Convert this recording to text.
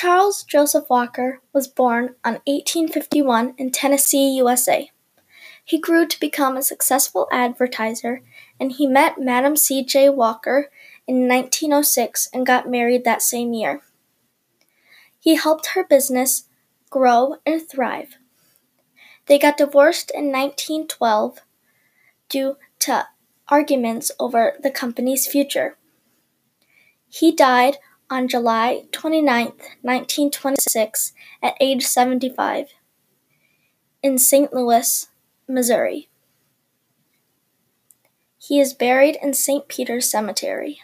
Charles Joseph Walker was born on 1851 in Tennessee, USA. He grew to become a successful advertiser and he met Madam C. J. Walker in 1906 and got married that same year. He helped her business grow and thrive. They got divorced in 1912 due to arguments over the company's future. He died on July 29, 1926, at age 75, in St. Louis, Missouri. He is buried in St. Peter's Cemetery.